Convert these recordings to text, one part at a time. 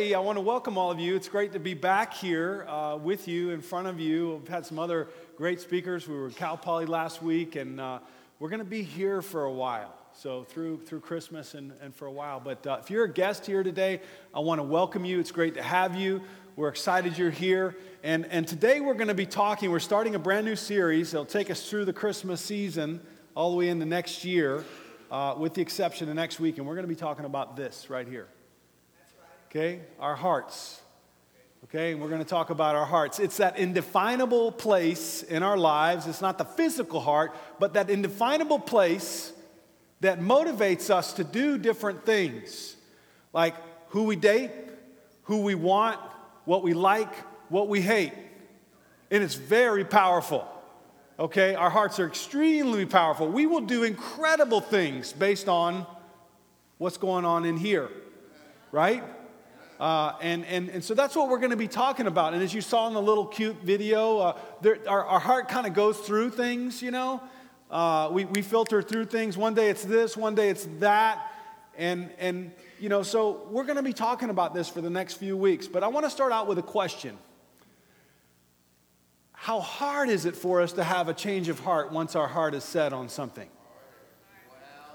I want to welcome all of you. It's great to be back here uh, with you, in front of you. We've had some other great speakers. We were at Cal Poly last week, and uh, we're going to be here for a while. So, through, through Christmas and, and for a while. But uh, if you're a guest here today, I want to welcome you. It's great to have you. We're excited you're here. And, and today we're going to be talking, we're starting a brand new series. It'll take us through the Christmas season all the way into next year, uh, with the exception of next week. And we're going to be talking about this right here okay? Our hearts. Okay, and we're going to talk about our hearts. It's that indefinable place in our lives. It's not the physical heart, but that indefinable place that motivates us to do different things, like who we date, who we want, what we like, what we hate. And it's very powerful. Okay, our hearts are extremely powerful. We will do incredible things based on what's going on in here, right? Uh, and, and, and so that's what we're going to be talking about. And as you saw in the little cute video, uh, there, our, our heart kind of goes through things, you know. Uh, we, we filter through things. One day it's this, one day it's that. And, and you know, so we're going to be talking about this for the next few weeks. But I want to start out with a question How hard is it for us to have a change of heart once our heart is set on something?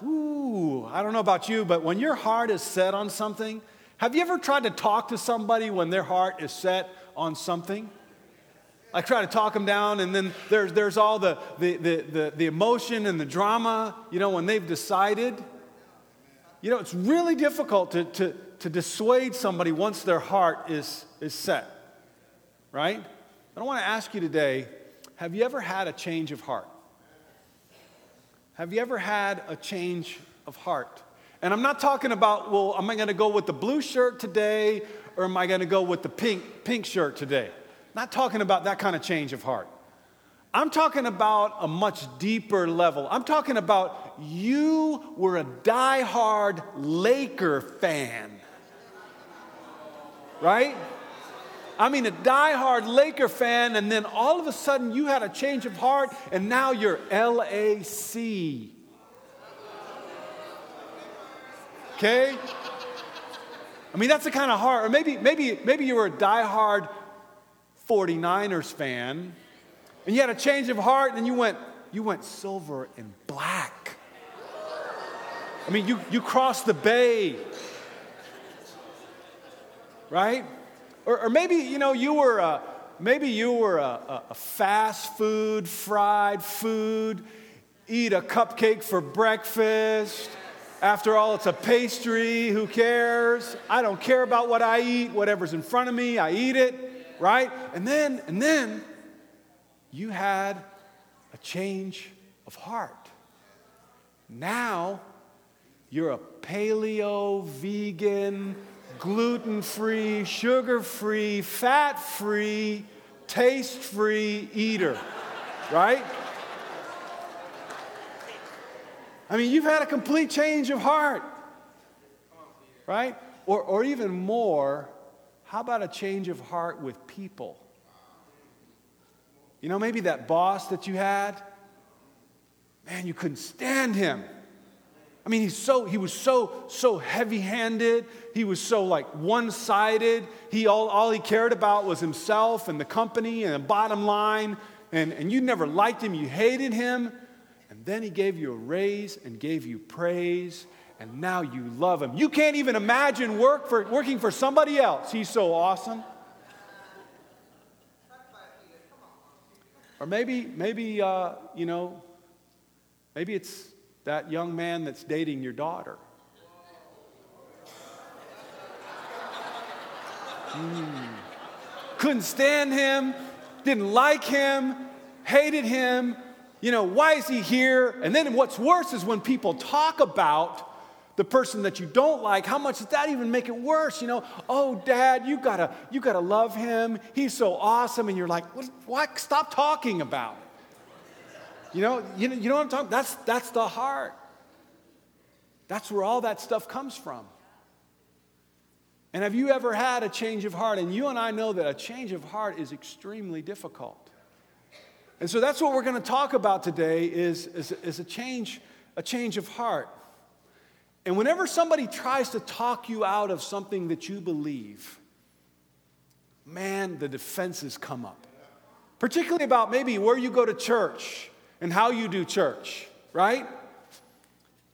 Ooh, I don't know about you, but when your heart is set on something, have you ever tried to talk to somebody when their heart is set on something? I try to talk them down, and then there's, there's all the, the, the, the, the emotion and the drama, you know, when they've decided. You know, it's really difficult to, to, to dissuade somebody once their heart is, is set, right? But I want to ask you today have you ever had a change of heart? Have you ever had a change of heart? And I'm not talking about, well, am I going to go with the blue shirt today or am I going to go with the pink, pink shirt today? Not talking about that kind of change of heart. I'm talking about a much deeper level. I'm talking about you were a die-hard Laker fan. Right? I mean, a die-hard Laker fan, and then all of a sudden you had a change of heart, and now you're LAC. Okay? I mean, that's the kind of heart. Or maybe, maybe, maybe you were a die-hard 49ers fan, and you had a change of heart, and you went, you went silver and black. I mean, you, you crossed the bay. Right? Or, or maybe, you know, you were a, maybe you were a, a fast food, fried food, eat a cupcake for breakfast after all, it's a pastry. Who cares? I don't care about what I eat. Whatever's in front of me, I eat it, right? And then, and then, you had a change of heart. Now, you're a paleo, vegan, gluten free, sugar free, fat free, taste free eater, right? I mean, you've had a complete change of heart, right? Or, or even more, how about a change of heart with people? You know, maybe that boss that you had, man, you couldn't stand him. I mean, he's so, he was so, so heavy handed. He was so like one sided. He, all, all he cared about was himself and the company and the bottom line. And, and you never liked him, you hated him. Then he gave you a raise and gave you praise, and now you love him. You can't even imagine work for, working for somebody else. He's so awesome. Or maybe, maybe uh, you know, maybe it's that young man that's dating your daughter. Mm. Couldn't stand him, didn't like him, hated him, you know, why is he here? And then what's worse is when people talk about the person that you don't like, how much does that even make it worse? You know, oh, dad, you gotta, you gotta love him. He's so awesome. And you're like, what, what? Stop talking about it. You know, you know, you know what I'm talking That's, that's the heart. That's where all that stuff comes from. And have you ever had a change of heart? And you and I know that a change of heart is extremely difficult. And so that's what we're going to talk about today is, is, is, a, change, a change of heart. And whenever somebody tries to talk you out of something that you believe, man, the defenses come up. Particularly about maybe where you go to church and how you do church, right?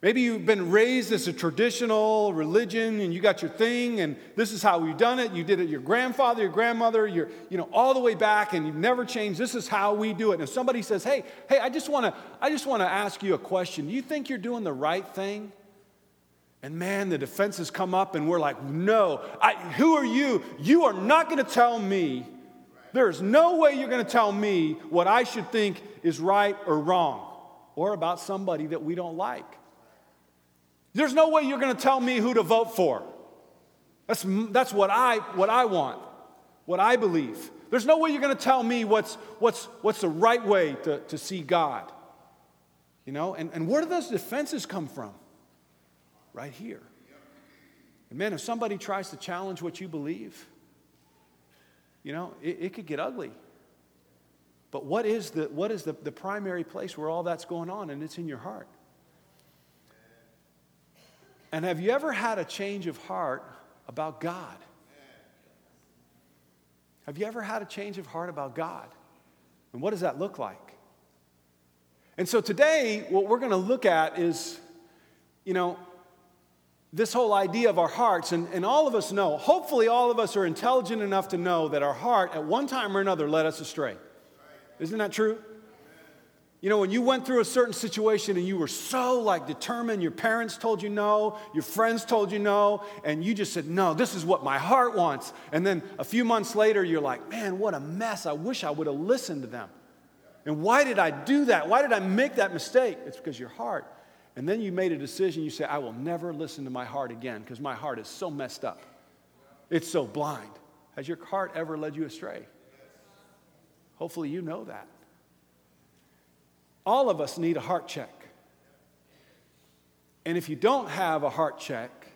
Maybe you've been raised as a traditional religion and you got your thing and this is how we've done it. You did it your grandfather, your grandmother, your, you know, all the way back and you've never changed. This is how we do it. And if somebody says, hey, hey, I just want to, I just want to ask you a question. Do you think you're doing the right thing? And man, the defenses come up and we're like, no, I, who are you? You are not going to tell me. There is no way you're going to tell me what I should think is right or wrong or about somebody that we don't like. There's no way you're going to tell me who to vote for. That's, that's what, I, what I want, what I believe. There's no way you're going to tell me what's, what's, what's the right way to, to see God. You know, and, and where do those defenses come from? Right here. And man, if somebody tries to challenge what you believe, you know, it, it could get ugly. But what is, the, what is the, the primary place where all that's going on? And it's in your heart. And have you ever had a change of heart about God? Have you ever had a change of heart about God? And what does that look like? And so today, what we're going to look at is, you know, this whole idea of our hearts. And, and all of us know, hopefully, all of us are intelligent enough to know that our heart, at one time or another, led us astray. Isn't that true? You know, when you went through a certain situation and you were so like determined, your parents told you no, your friends told you no, and you just said, no, this is what my heart wants. And then a few months later, you're like, man, what a mess. I wish I would have listened to them. And why did I do that? Why did I make that mistake? It's because your heart. And then you made a decision, you say, I will never listen to my heart again because my heart is so messed up. It's so blind. Has your heart ever led you astray? Hopefully, you know that. All of us need a heart check. And if you don't have a heart check,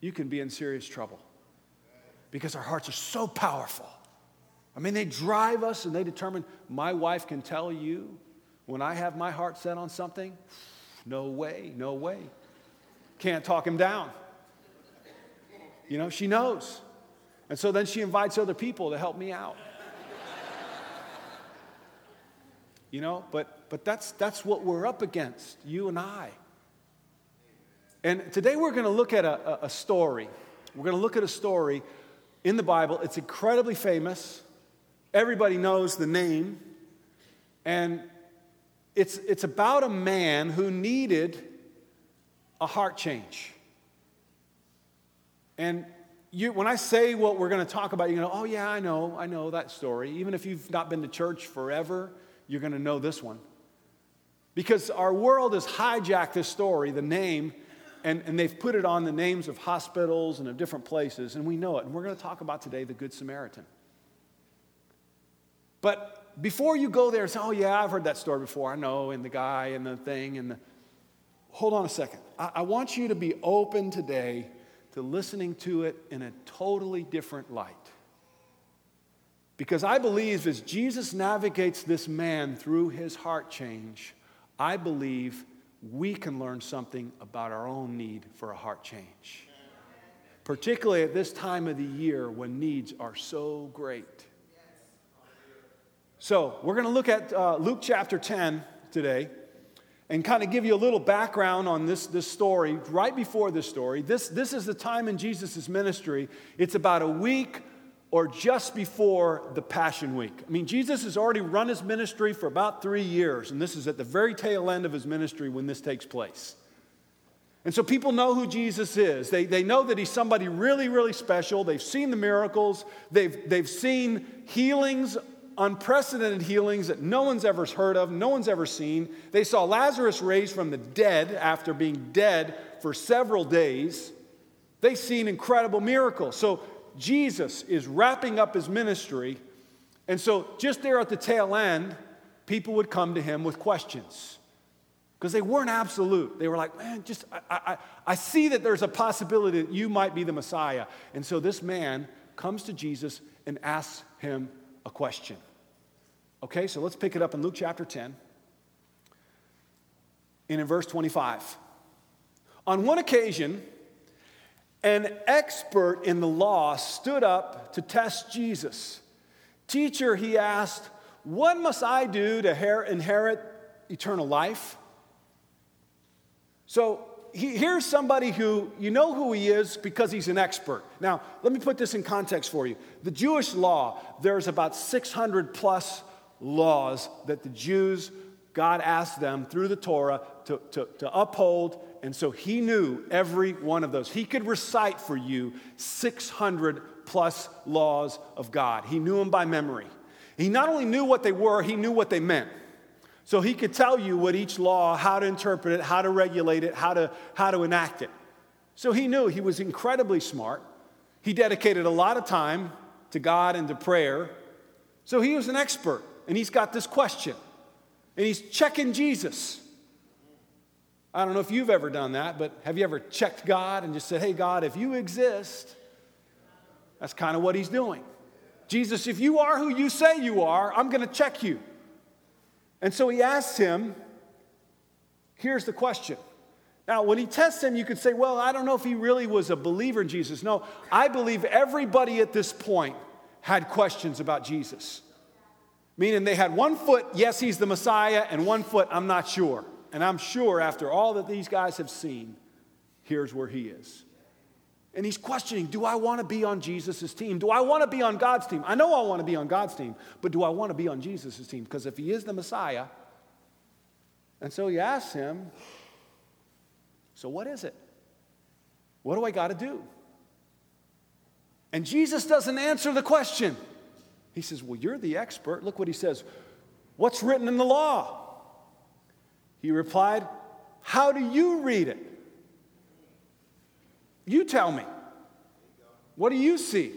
you can be in serious trouble because our hearts are so powerful. I mean, they drive us and they determine. My wife can tell you when I have my heart set on something, no way, no way. Can't talk him down. You know, she knows. And so then she invites other people to help me out. You know, but, but that's, that's what we're up against, you and I. And today we're going to look at a, a, story. We're going to look at a story in the Bible. It's incredibly famous. Everybody knows the name. And it's, it's about a man who needed a heart change. And you, when I say what we're going to talk about, you're going to, oh, yeah, I know, I know that story. Even if you've not been to church forever, you're going to know this one. Because our world has hijacked this story, the name, and, and they've put it on the names of hospitals and of different places, and we know it. And we're going to talk about today the Good Samaritan. But before you go there and say, oh, yeah, I've heard that story before, I know, and the guy and the thing, and the. Hold on a second. I, I want you to be open today to listening to it in a totally different light. Because I believe as Jesus navigates this man through his heart change, I believe we can learn something about our own need for a heart change. Particularly at this time of the year when needs are so great. So, we're going to look at uh, Luke chapter 10 today and kind of give you a little background on this, this story right before this story. This, this is the time in Jesus' ministry. It's about a week or just before the Passion Week. I mean, Jesus has already run his ministry for about three years, and this is at the very tail end of his ministry when this takes place. And so people know who Jesus is. They, they know that he's somebody really, really special. They've seen the miracles, they've, they've seen healings, unprecedented healings that no one's ever heard of, no one's ever seen. They saw Lazarus raised from the dead after being dead for several days. They've seen incredible miracles. So Jesus is wrapping up his ministry. And so, just there at the tail end, people would come to him with questions because they weren't absolute. They were like, man, just, I, I, I see that there's a possibility that you might be the Messiah. And so, this man comes to Jesus and asks him a question. Okay, so let's pick it up in Luke chapter 10 and in verse 25. On one occasion, an expert in the law stood up to test Jesus. Teacher, he asked, What must I do to inherit eternal life? So he, here's somebody who you know who he is because he's an expert. Now, let me put this in context for you. The Jewish law, there's about 600 plus laws that the Jews, God asked them through the Torah to, to, to uphold and so he knew every one of those. He could recite for you 600 plus laws of God. He knew them by memory. He not only knew what they were, he knew what they meant. So he could tell you what each law, how to interpret it, how to regulate it, how to, how to enact it. So he knew he was incredibly smart. He dedicated a lot of time to God and to prayer. So he was an expert, and he's got this question. And he's checking Jesus. I don't know if you've ever done that, but have you ever checked God and just said, hey, God, if you exist, that's kind of what he's doing. Jesus, if you are who you say you are, I'm going to check you. And so he asks him, here's the question. Now, when he tests him, you could say, well, I don't know if he really was a believer in Jesus. No, I believe everybody at this point had questions about Jesus. Meaning they had one foot, yes, he's the Messiah, and one foot, I'm not sure. And I'm sure after all that these guys have seen, here's where he is. And he's questioning Do I want to be on Jesus' team? Do I want to be on God's team? I know I want to be on God's team, but do I want to be on Jesus' team? Because if he is the Messiah, and so he asks him, So what is it? What do I got to do? And Jesus doesn't answer the question. He says, Well, you're the expert. Look what he says. What's written in the law? He replied, How do you read it? You tell me. What do you see?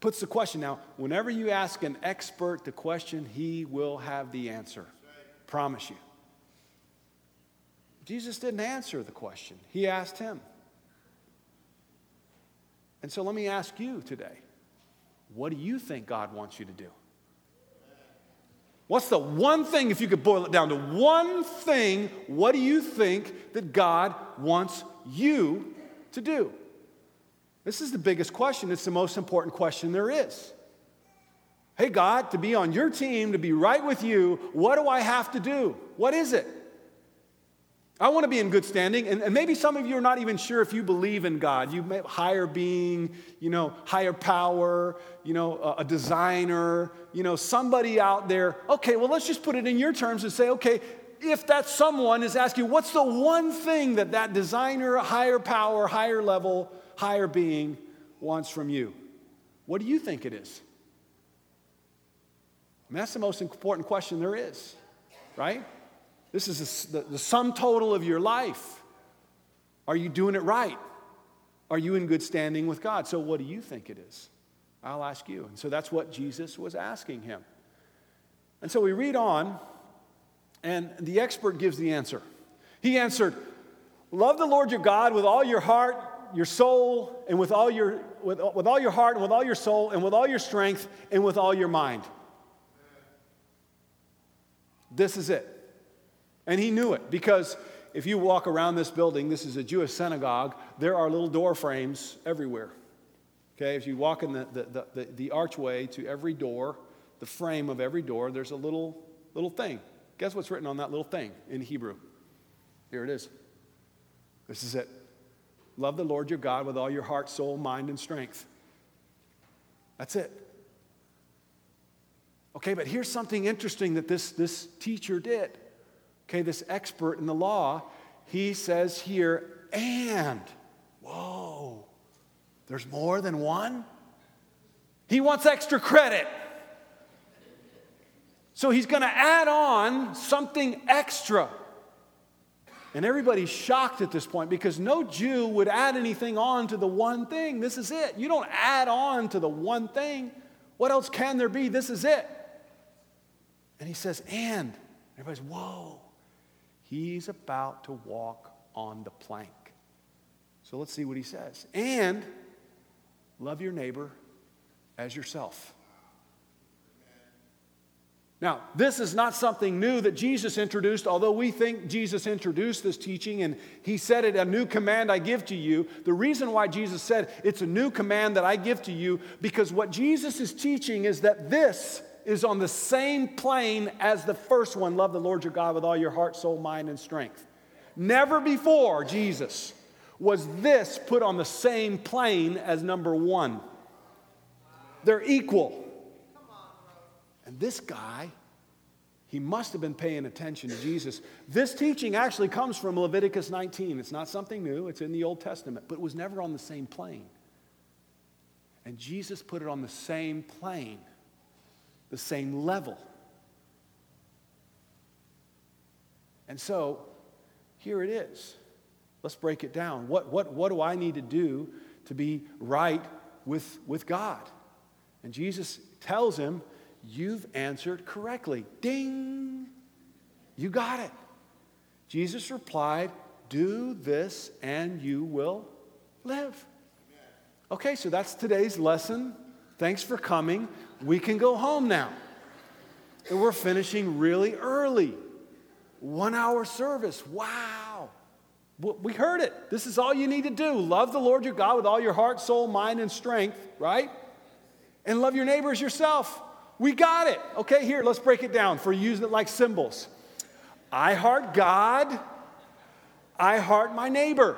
Puts the question now, whenever you ask an expert the question, he will have the answer. Promise you. Jesus didn't answer the question, he asked him. And so let me ask you today what do you think God wants you to do? What's the one thing, if you could boil it down to one thing, what do you think that God wants you to do? This is the biggest question. It's the most important question there is. Hey, God, to be on your team, to be right with you, what do I have to do? What is it? I want to be in good standing. And, and, maybe some of you are not even sure if you believe in God. You may higher being, you know, higher power, you know, a, a designer, you know, somebody out there. Okay, well, let's just put it in your terms and say, okay, if that someone is asking, what's the one thing that that designer, higher power, higher level, higher being wants from you? What do you think it is? That's the most important question there is, right? This is the, the sum total of your life. Are you doing it right? Are you in good standing with God? So, what do you think it is? I'll ask you. And so that's what Jesus was asking him. And so we read on, and the expert gives the answer. He answered, Love the Lord your God with all your heart, your soul, and with all your, with, with all your heart, and with all your soul, and with all your strength, and with all your mind. This is it. And he knew it because if you walk around this building, this is a Jewish synagogue, there are little door frames everywhere. Okay, as you walk in the, the, the, the, archway to every door, the frame of every door, there's a little, little thing. Guess what's written on that little thing in Hebrew? Here it is. This is it. Love the Lord your God with all your heart, soul, mind, and strength. That's it. Okay, but here's something interesting that this, this teacher did okay, this expert in the law, he says here, and, whoa, there's more than one? He wants extra credit. So he's going to add on something extra. And everybody's shocked at this point because no Jew would add anything on to the one thing. This is it. You don't add on to the one thing. What else can there be? This is it. And he says, and. Everybody's, whoa. He's about to walk on the plank. So let's see what he says. And love your neighbor as yourself. Now, this is not something new that Jesus introduced, although we think Jesus introduced this teaching and he said it, a new command I give to you. The reason why Jesus said it's a new command that I give to you, because what Jesus is teaching is that this is on the same plane as the first one love the Lord your God with all your heart, soul, mind, and strength. Never before, Jesus, was this put on the same plane as number one. They're equal. And this guy, he must have been paying attention to Jesus. This teaching actually comes from Leviticus 19. It's not something new, it's in the Old Testament, but it was never on the same plane. And Jesus put it on the same plane, the same level. And so, here it is. Let's break it down. What, what, what do I need to do to be right with, with God? And Jesus tells him You've answered correctly. Ding! You got it. Jesus replied, Do this and you will live. Okay, so that's today's lesson. Thanks for coming. We can go home now. And we're finishing really early. One hour service. Wow. We heard it. This is all you need to do. Love the Lord your God with all your heart, soul, mind, and strength, right? And love your neighbors yourself. We got it. Okay, here, let's break it down for using it like symbols. I heart God, I heart my neighbor.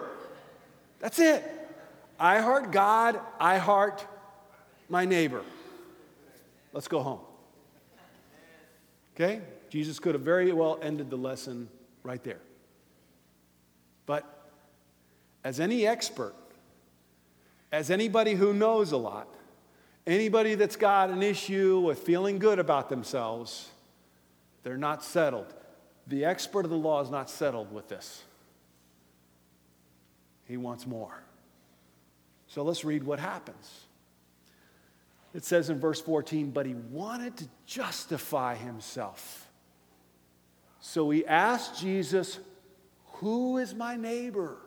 That's it. I heart God, I heart my neighbor. Let's go home. Okay? Jesus could have very well ended the lesson right there. But as any expert, as anybody who knows a lot, Anybody that's got an issue with feeling good about themselves, they're not settled. The expert of the law is not settled with this. He wants more. So let's read what happens. It says in verse 14, but he wanted to justify himself. So he asked Jesus, Who is my neighbor?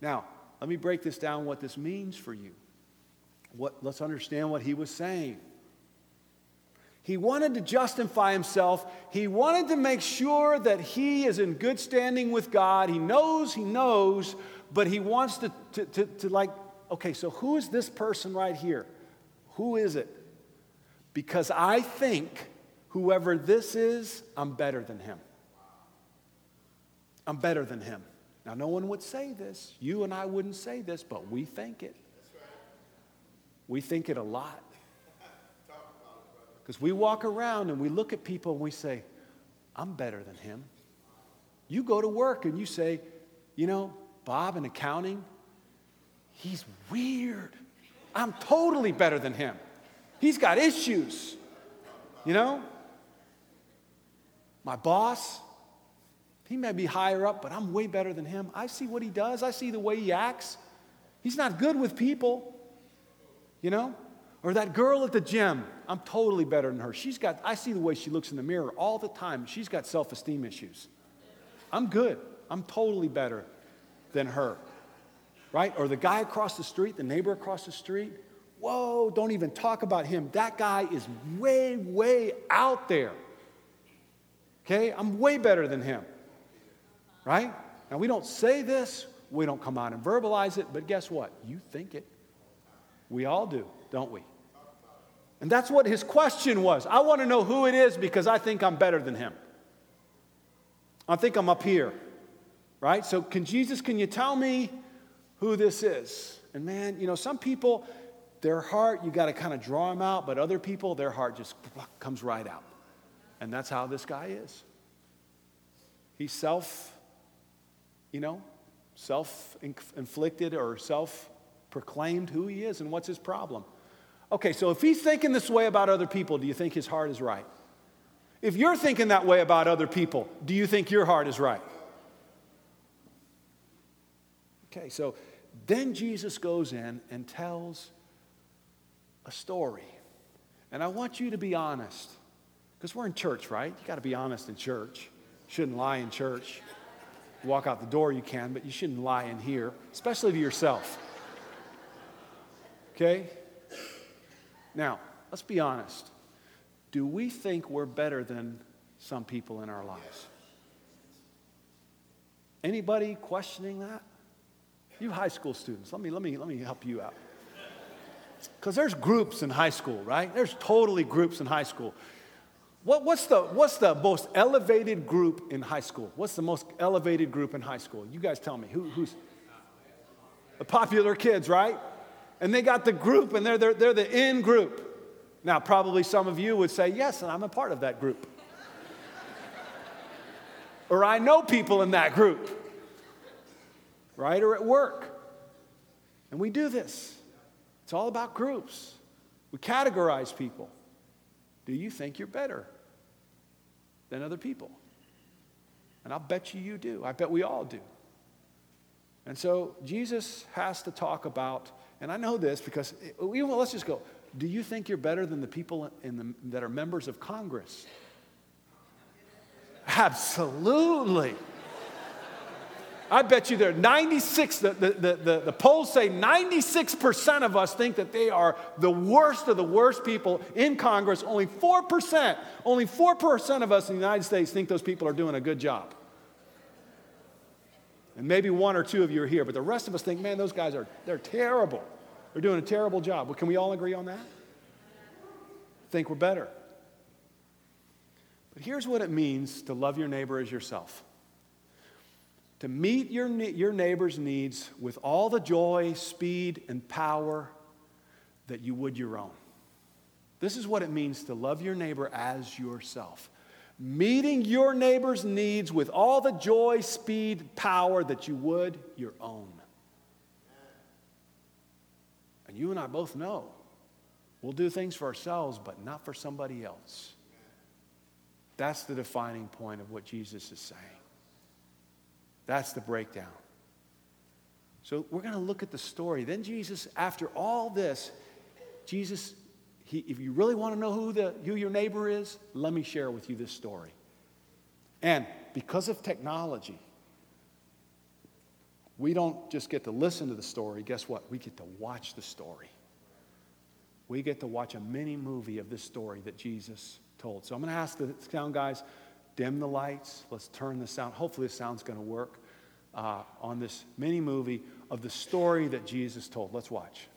Now, let me break this down what this means for you. What, let's understand what he was saying. He wanted to justify himself. He wanted to make sure that he is in good standing with God. He knows, he knows, but he wants to, to, to, to like, okay, so who is this person right here? Who is it? Because I think whoever this is, I'm better than him. I'm better than him. Now, no one would say this. You and I wouldn't say this, but we think it. We think it a lot. Because we walk around and we look at people and we say, I'm better than him. You go to work and you say, you know, Bob in accounting, he's weird. I'm totally better than him. He's got issues. You know? My boss, he may be higher up, but I'm way better than him. I see what he does, I see the way he acts. He's not good with people, you know? Or that girl at the gym, I'm totally better than her. She's got, I see the way she looks in the mirror all the time. She's got self esteem issues. I'm good. I'm totally better than her. Right? Or the guy across the street, the neighbor across the street. Whoa, don't even talk about him. That guy is way, way out there. Okay? I'm way better than him right? Now, we don't say this, we don't come out and verbalize it, but guess what? You think it. We all do, don't we? And that's what his question was. I want to know who it is because I think I'm better than him. I think I'm up here, right? So, can Jesus, can you tell me who this is? And man, you know, some people, their heart, you got to kind of draw them out, but other people, their heart just comes right out. And that's how this guy is. He's self you know, self inflicted or self proclaimed who he is and what's his problem. Okay, so if he's thinking this way about other people, do you think his heart is right? If you're thinking that way about other people, do you think your heart is right? Okay, so then Jesus goes in and tells a story. And I want you to be honest, because we're in church, right? You got to be honest in church. Shouldn't lie in church walk out the door, you can, but you shouldn't lie in here, especially to yourself. Okay? Now, let's be honest. Do we think we're better than some people in our lives? Anybody questioning that? You high school students, let me, let me, let me help you out. Because there's groups in high school, right? There's totally groups in high school. What, what's, the, what's the most elevated group in high school? What's the most elevated group in high school? You guys tell me. Who, who's the popular kids, right? And they got the group, and they're, they're, they're the in group. Now, probably some of you would say, Yes, and I'm a part of that group. or I know people in that group, right? Or at work. And we do this. It's all about groups. We categorize people. Do you think you're better than other people? And I'll bet you you do. I bet we all do. And so Jesus has to talk about, and I know this because, even, let's just go. Do you think you're better than the people in the, that are members of Congress? Absolutely. I bet you there 96, the, the, the, the, polls say 96% of us think that they are the worst of the worst people in Congress. Only 4%, only 4% of us in the United States think those people are doing a good job. And maybe one or two of you are here, but the rest of us think, man, those guys are, they're terrible. They're doing a terrible job. Well, can we all agree on that? Think we're better. But here's what it means to love your neighbor as yourself to meet your, your neighbor's needs with all the joy, speed, and power that you would your own. This is what it means to love your neighbor as yourself. Meeting your neighbor's needs with all the joy, speed, power that you would your own. And you and I both know we'll do things for ourselves, but not for somebody else. That's the defining point of what Jesus is saying. That's the breakdown. So we're going to look at the story. Then Jesus, after all this, Jesus, he, if you really want to know who, the, who your neighbor is, let me share with you this story. And because of technology, we don't just get to listen to the story. Guess what? We get to watch the story. We get to watch a mini movie of this story that Jesus told. So I'm going to ask the sound guys dim the lights. Let's turn the sound. Hopefully, the sound's going to work uh, on this mini movie of the story that Jesus told. Let's watch.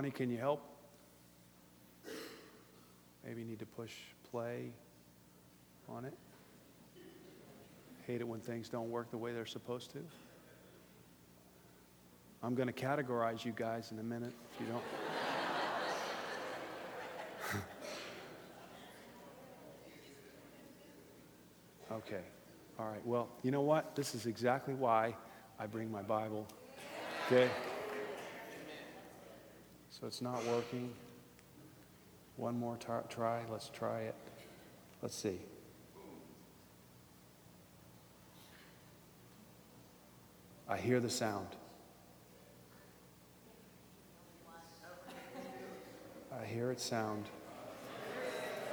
Ronnie, can you help? Maybe you need to push play on it. Hate it when things don't work the way they're supposed to. I'm going to categorize you guys in a minute if you don't. okay. All right. Well, you know what? This is exactly why I bring my Bible. Okay? So it's not working. One more try. Let's try it. Let's see. I hear the sound. I hear it sound.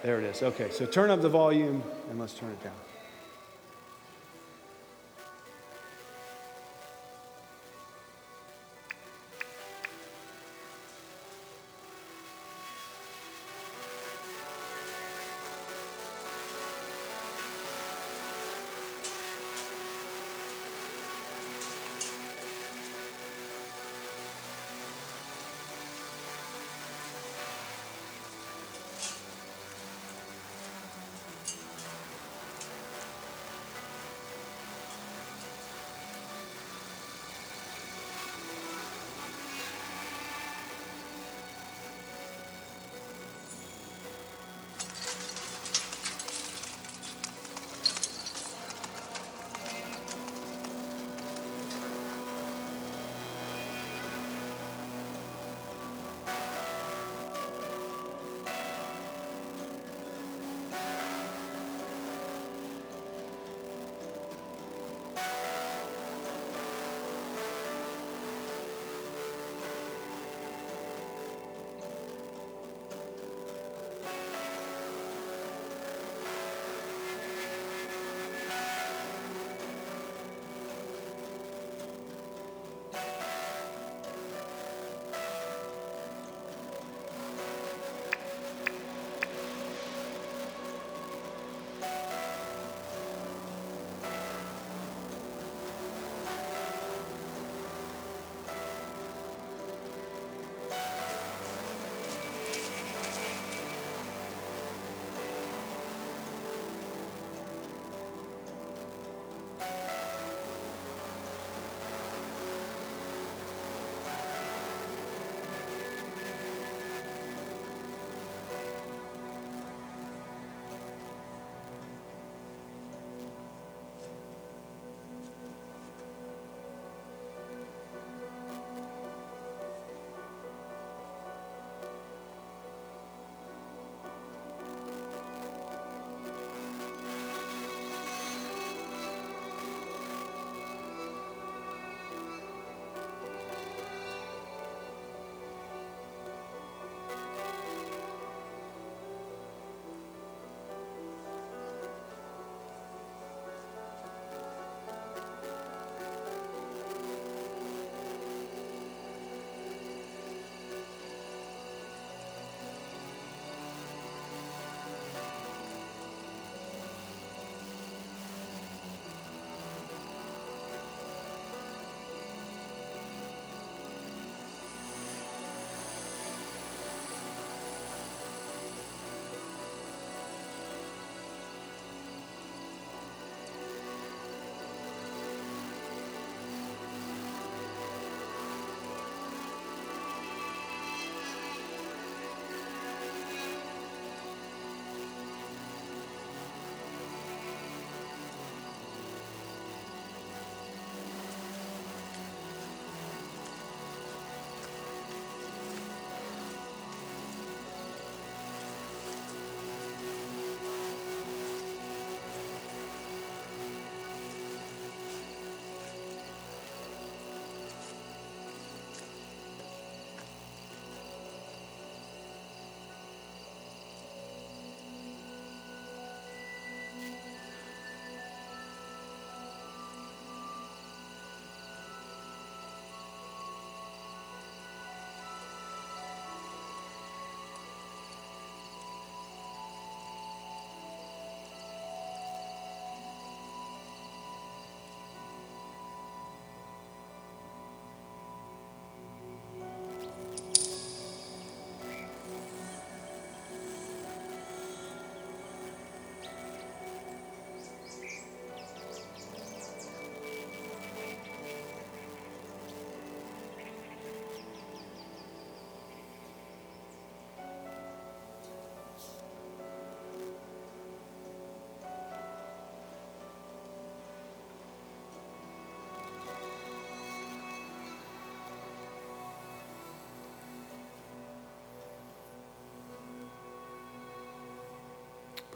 There it is. Okay, so turn up the volume and let's turn it down.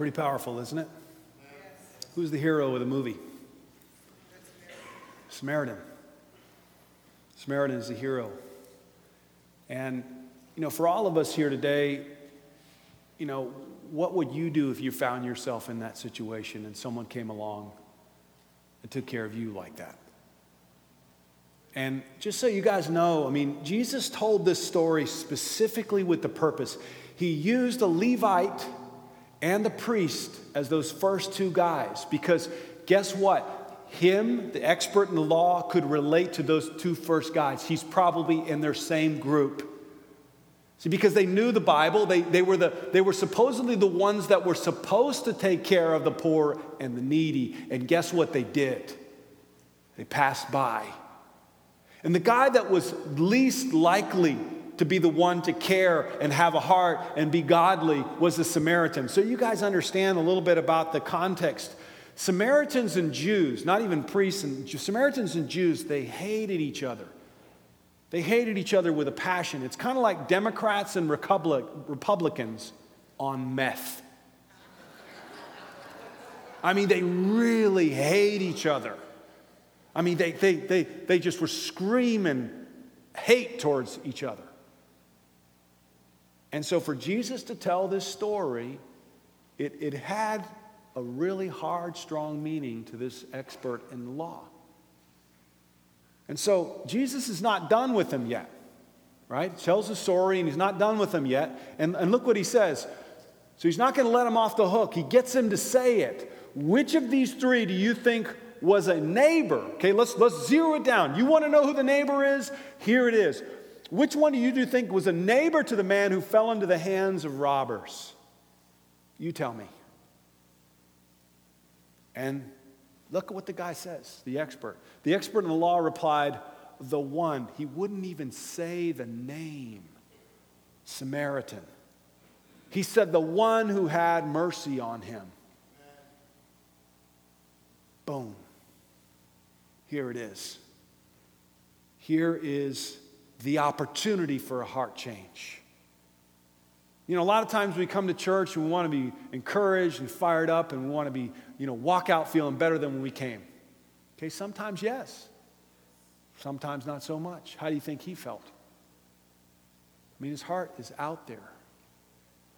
Pretty powerful, isn't it? Who's the hero of the movie? Samaritan. Samaritan is the hero. And, you know, for all of us here today, you know, what would you do if you found yourself in that situation and someone came along and took care of you like that? And just so you guys know, I mean, Jesus told this story specifically with the purpose. He used a Levite and the priest as those first two guys because guess what? Him, the expert in the law, could relate to those two first guys. He's probably in their same group. See, because they knew the Bible, they, they, were the, they were supposedly the ones that were supposed to take care of the poor and the needy. And guess what they did? They passed by. And the guy that was least likely to be the one to care and have a heart and be godly was the Samaritan. So you guys understand a little bit about the context. Samaritans and Jews, not even priests and Samaritans and Jews, they hated each other. They hated each other with a passion. It's kind of like Democrats and Republic, Republicans on meth. I mean, they really hate each other. I mean, they, they, they, they just were screaming hate towards each other. And so, for Jesus to tell this story, it, it had a really hard, strong meaning to this expert in the law. And so Jesus is not done with him yet, right? Tells the story and he's not done with him yet. And, and look what he says. So he's not going to let him off the hook. He gets him to say it. Which of these three do you think was a neighbor? Okay, let's, let's zero it down. You want to know who the neighbor is? Here it is. Which one do you do think was a neighbor to the man who fell into the hands of robbers? You tell me. And Look at what the guy says, the expert. The expert in the law replied, The one. He wouldn't even say the name Samaritan. He said, The one who had mercy on him. Boom. Here it is. Here is the opportunity for a heart change. You know, a lot of times we come to church and we want to be encouraged and fired up and we want to be, you know, walk out feeling better than when we came. Okay, sometimes yes. Sometimes not so much. How do you think he felt? I mean, his heart is out there.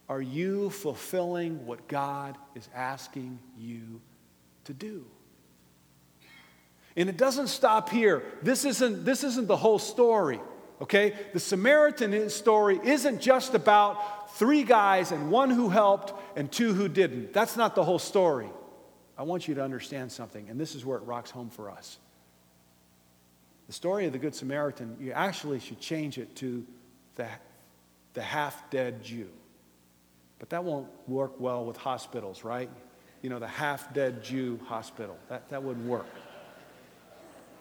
Are you fulfilling what God is asking you to do? And it doesn't stop here. This isn't, this isn't the whole story, okay? The Samaritan story isn't just about three guys and one who helped and two who didn't. That's not the whole story. I want you to understand something, and this is where it rocks home for us. The story of the Good Samaritan, you actually should change it to the, the half dead Jew. But that won't work well with hospitals, right? You know, the half dead Jew hospital. That, that wouldn't work.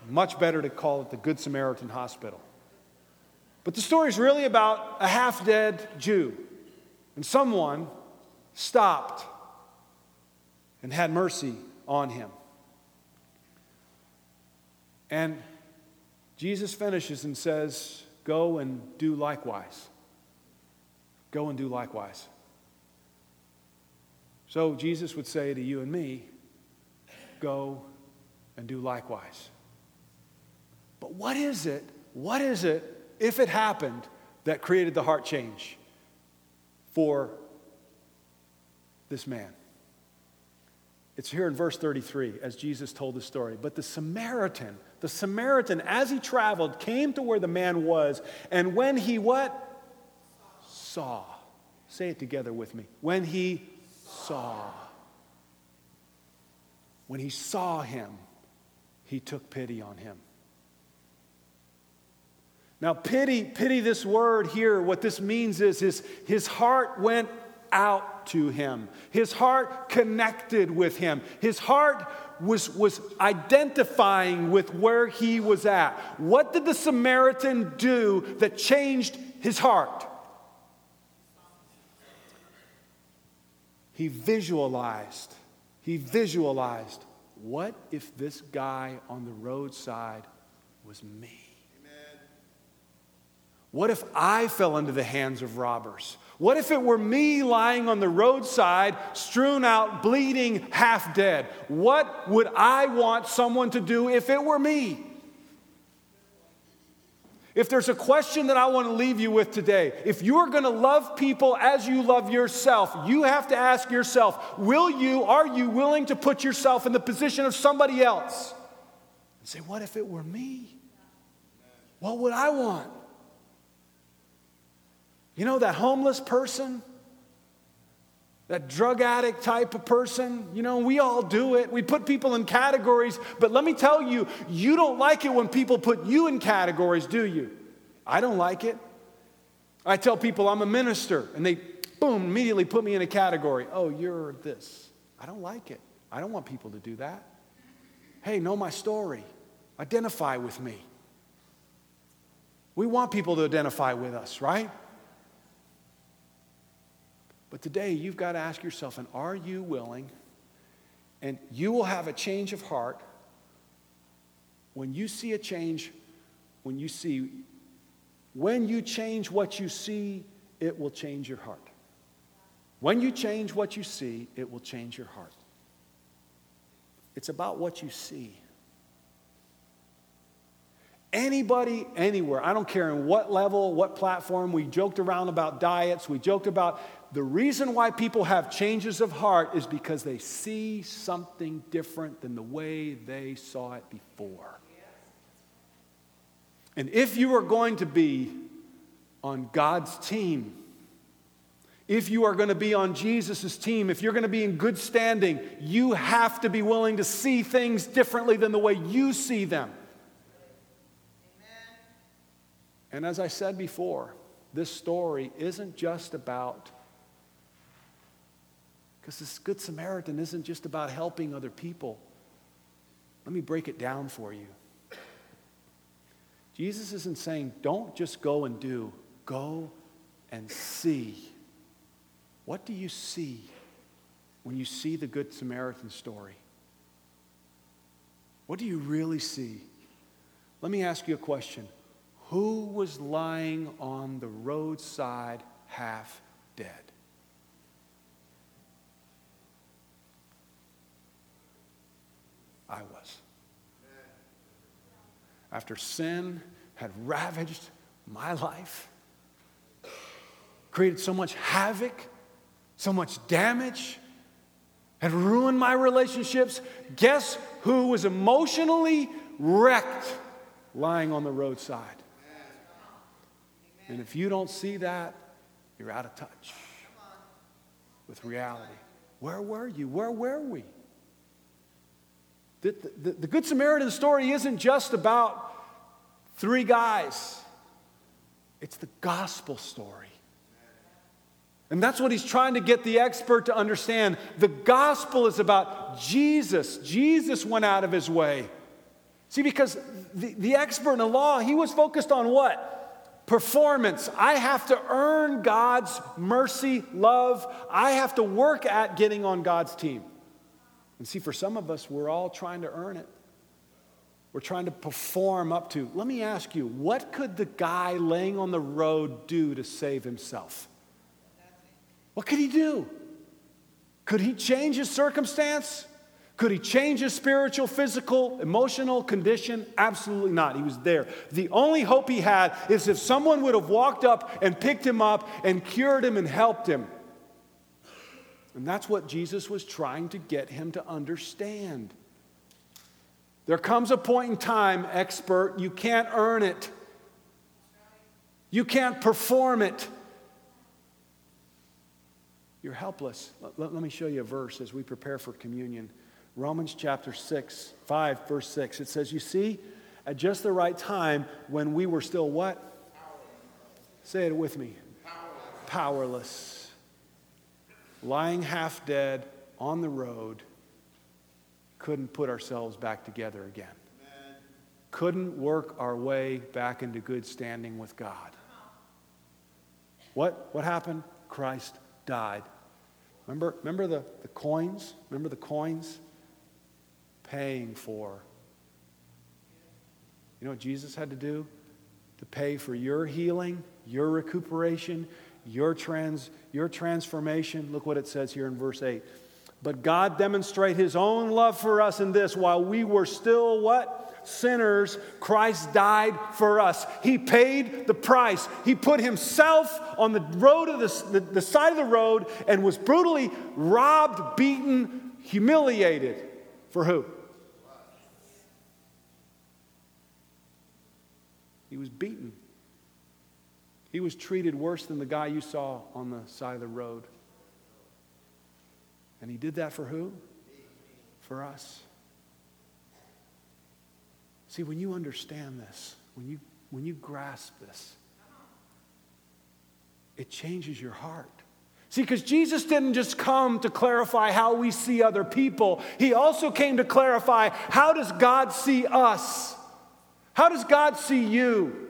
Much better to call it the Good Samaritan Hospital. But the story is really about a half dead Jew and someone stopped and had mercy on him. And Jesus finishes and says, Go and do likewise. Go and do likewise. So Jesus would say to you and me, Go and do likewise. But what is it? What is it, if it happened, that created the heart change? for this man. It's here in verse 33 as Jesus told the story. But the Samaritan, the Samaritan, as he traveled, came to where the man was, and when he what? Saw. Say it together with me. When he saw. When he saw him, he took pity on him. Now, pity, pity this word here, what this means is his, his heart went out to him. His heart connected with him. His heart was, was identifying with where he was at. What did the Samaritan do that changed his heart? He visualized. He visualized what if this guy on the roadside was me? What if I fell into the hands of robbers? What if it were me lying on the roadside, strewn out, bleeding, half dead? What would I want someone to do if it were me? If there's a question that I want to leave you with today, if you're going to love people as you love yourself, you have to ask yourself, will you, are you willing to put yourself in the position of somebody else? And say, what if it were me? What would I want? You know, that homeless person, that drug addict type of person, you know, we all do it. We put people in categories, but let me tell you, you don't like it when people put you in categories, do you? I don't like it. I tell people I'm a minister, and they, boom, immediately put me in a category. Oh, you're this. I don't like it. I don't want people to do that. Hey, know my story. Identify with me. We want people to identify with us, right? But today you've got to ask yourself, and are you willing? And you will have a change of heart when you see a change, when you see, when you change what you see, it will change your heart. When you change what you see, it will change your heart. It's about what you see. Anybody, anywhere, I don't care in what level, what platform, we joked around about diets, we joked about the reason why people have changes of heart is because they see something different than the way they saw it before. And if you are going to be on God's team, if you are going to be on Jesus' team, if you're going to be in good standing, you have to be willing to see things differently than the way you see them. And as I said before, this story isn't just about, because this Good Samaritan isn't just about helping other people. Let me break it down for you. Jesus isn't saying, don't just go and do, go and see. What do you see when you see the Good Samaritan story? What do you really see? Let me ask you a question who was lying on the roadside half dead? I was. After sin had ravaged my life, created so much havoc, so much damage, had ruined my relationships, guess who was emotionally wrecked lying on the roadside? And if you don't see that, you're out of touch with reality. Where were you? Where were we? The, the, the, Good Samaritan story isn't just about three guys, it's the gospel story. And that's what he's trying to get the expert to understand. The gospel is about Jesus. Jesus went out of his way. See, because the, the expert in the law, he was focused on what? performance. I have to earn God's mercy, love. I have to work at getting on God's team. And see, for some of us, we're all trying to earn it. We're trying to perform up to. Let me ask you, what could the guy laying on the road do to save himself? What could he do? Could he change his circumstance? Could he change his spiritual, physical, emotional condition? Absolutely not. He was there. The only hope he had is if someone would have walked up and picked him up and cured him and helped him. And that's what Jesus was trying to get him to understand. There comes a point in time, expert, you can't earn it. You can't perform it. You're helpless. Let, let, me show you a verse as we prepare for communion. Romans chapter 6, 5, verse 6. It says, You see, at just the right time, when we were still what? Powerless. Say it with me. Powerless. Powerless. Lying half dead on the road, couldn't put ourselves back together again. Amen. Couldn't work our way back into good standing with God. What, what happened? Christ died. Remember, remember the, the coins? Remember the coins? paying for. You know what Jesus had to do? to pay for your healing, your recuperation, your, trans, your transformation. Look what it says here in verse 8. But God demonstrate his own love for us in this while we were still what? Sinners, Christ died for us. He paid the price. He put himself on the road of the, the, the side of the road and was brutally robbed, beaten, humiliated. For who? He was beaten. He was treated worse than the guy you saw on the side of the road. And he did that for who? For us. See, when you understand this, when you, when you grasp this, it changes your heart. See, because Jesus didn't just come to clarify how we see other people, He also came to clarify how does God see us? How does God see you?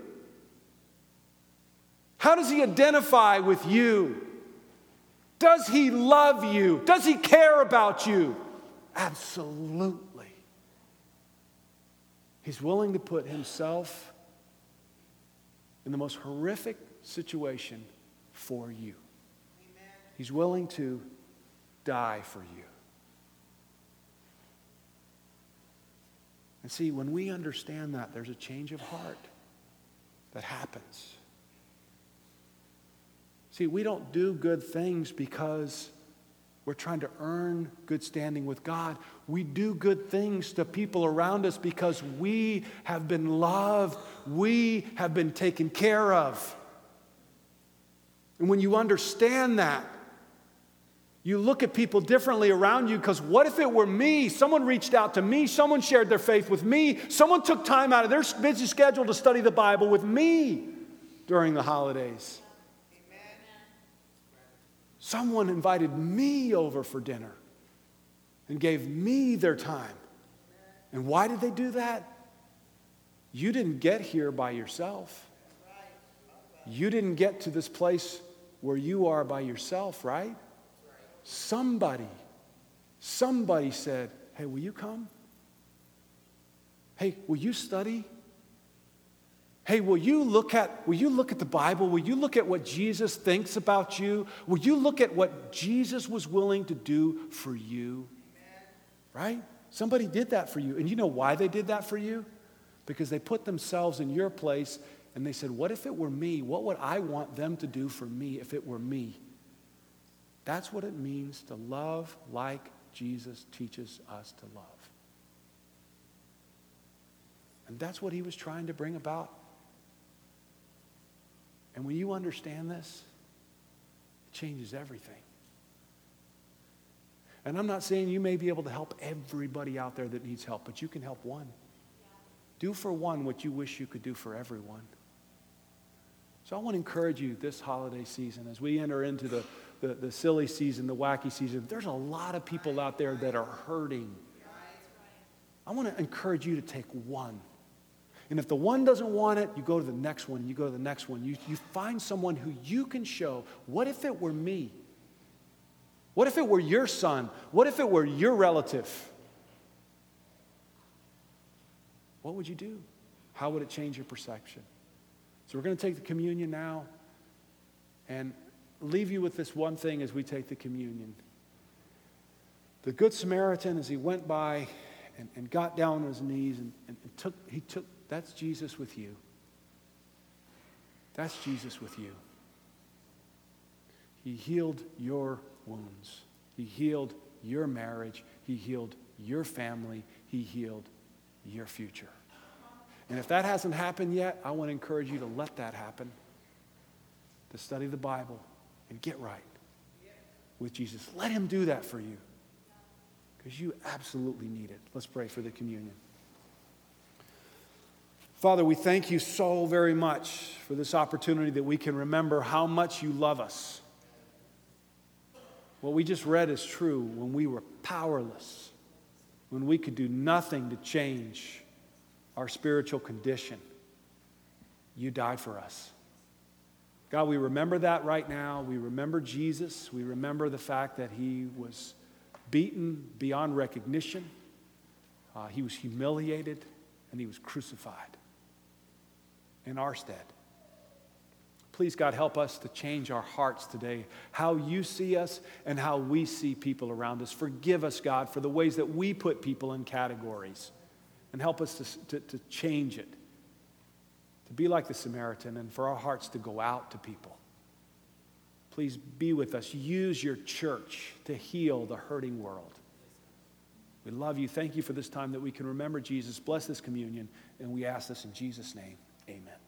How does He identify with you? Does he love you? Does he care about you? Absolutely. He's willing to put himself in the most horrific situation for you. Amen. He's willing to die for you. And see, when we understand that, there's a change of heart that happens. See, we don't do good things because we're trying to earn good standing with God. We do good things to people around us because we have been loved, we have been taken care of. And when you understand that, you look at people differently around you because what if it were me? Someone reached out to me, someone shared their faith with me, someone took time out of their busy schedule to study the Bible with me during the holidays. Someone invited me over for dinner and gave me their time. And why did they do that? You didn't get here by yourself. You didn't get to this place where you are by yourself, right? Somebody, somebody said, Hey, will you come? Hey, will you study? Hey, will you look at will you look at the Bible? Will you look at what Jesus thinks about you? Will you look at what Jesus was willing to do for you? Right? Somebody did that for you. And you know why they did that for you? Because they put themselves in your place and they said, What if it were me? What would I want them to do for me if it were me? That's what it means to love like Jesus teaches us to love. And that's what he was trying to bring about and when you understand this, it changes everything. And I'm not saying you may be able to help everybody out there that needs help, but you can help one. Do for one what you wish you could do for everyone. So I want to encourage you this holiday season as we enter into the, the, the silly season, the wacky season. There's a lot of people out there that are hurting. I want to encourage you to take one. And if the one doesn't want it, you go to the next one, you go to the next one. You, you find someone who you can show, what if it were me? What if it were your son? What if it were your relative? What would you do? How would it change your perception? So we're going to take the communion now and leave you with this one thing as we take the communion. The Good Samaritan, as he went by and, and got down on his knees and, and, and took, he took that's Jesus with you. That's Jesus with you. He healed your wounds. He healed your marriage. He healed your family. He healed your future. And if that hasn't happened yet, I want to encourage you to let that happen. To study the Bible and get right with Jesus. Let Him do that for you because you absolutely need it. Let's pray for the communion. Father, we thank you so very much for this opportunity that we can remember how much you love us. What we just read is true when we were powerless, when we could do nothing to change our spiritual condition. You died for us. God, we remember that right now. We remember Jesus. We remember the fact that he was beaten beyond recognition, uh, he was humiliated, and he was crucified. In our stead. Please, God, help us to change our hearts today, how you see us and how we see people around us. Forgive us, God, for the ways that we put people in categories, and help us to, to, to change it, to be like the Samaritan, and for our hearts to go out to people. Please be with us. Use your church to heal the hurting world. We love you. Thank you for this time that we can remember Jesus. Bless this communion, and we ask this in Jesus' name. Amen.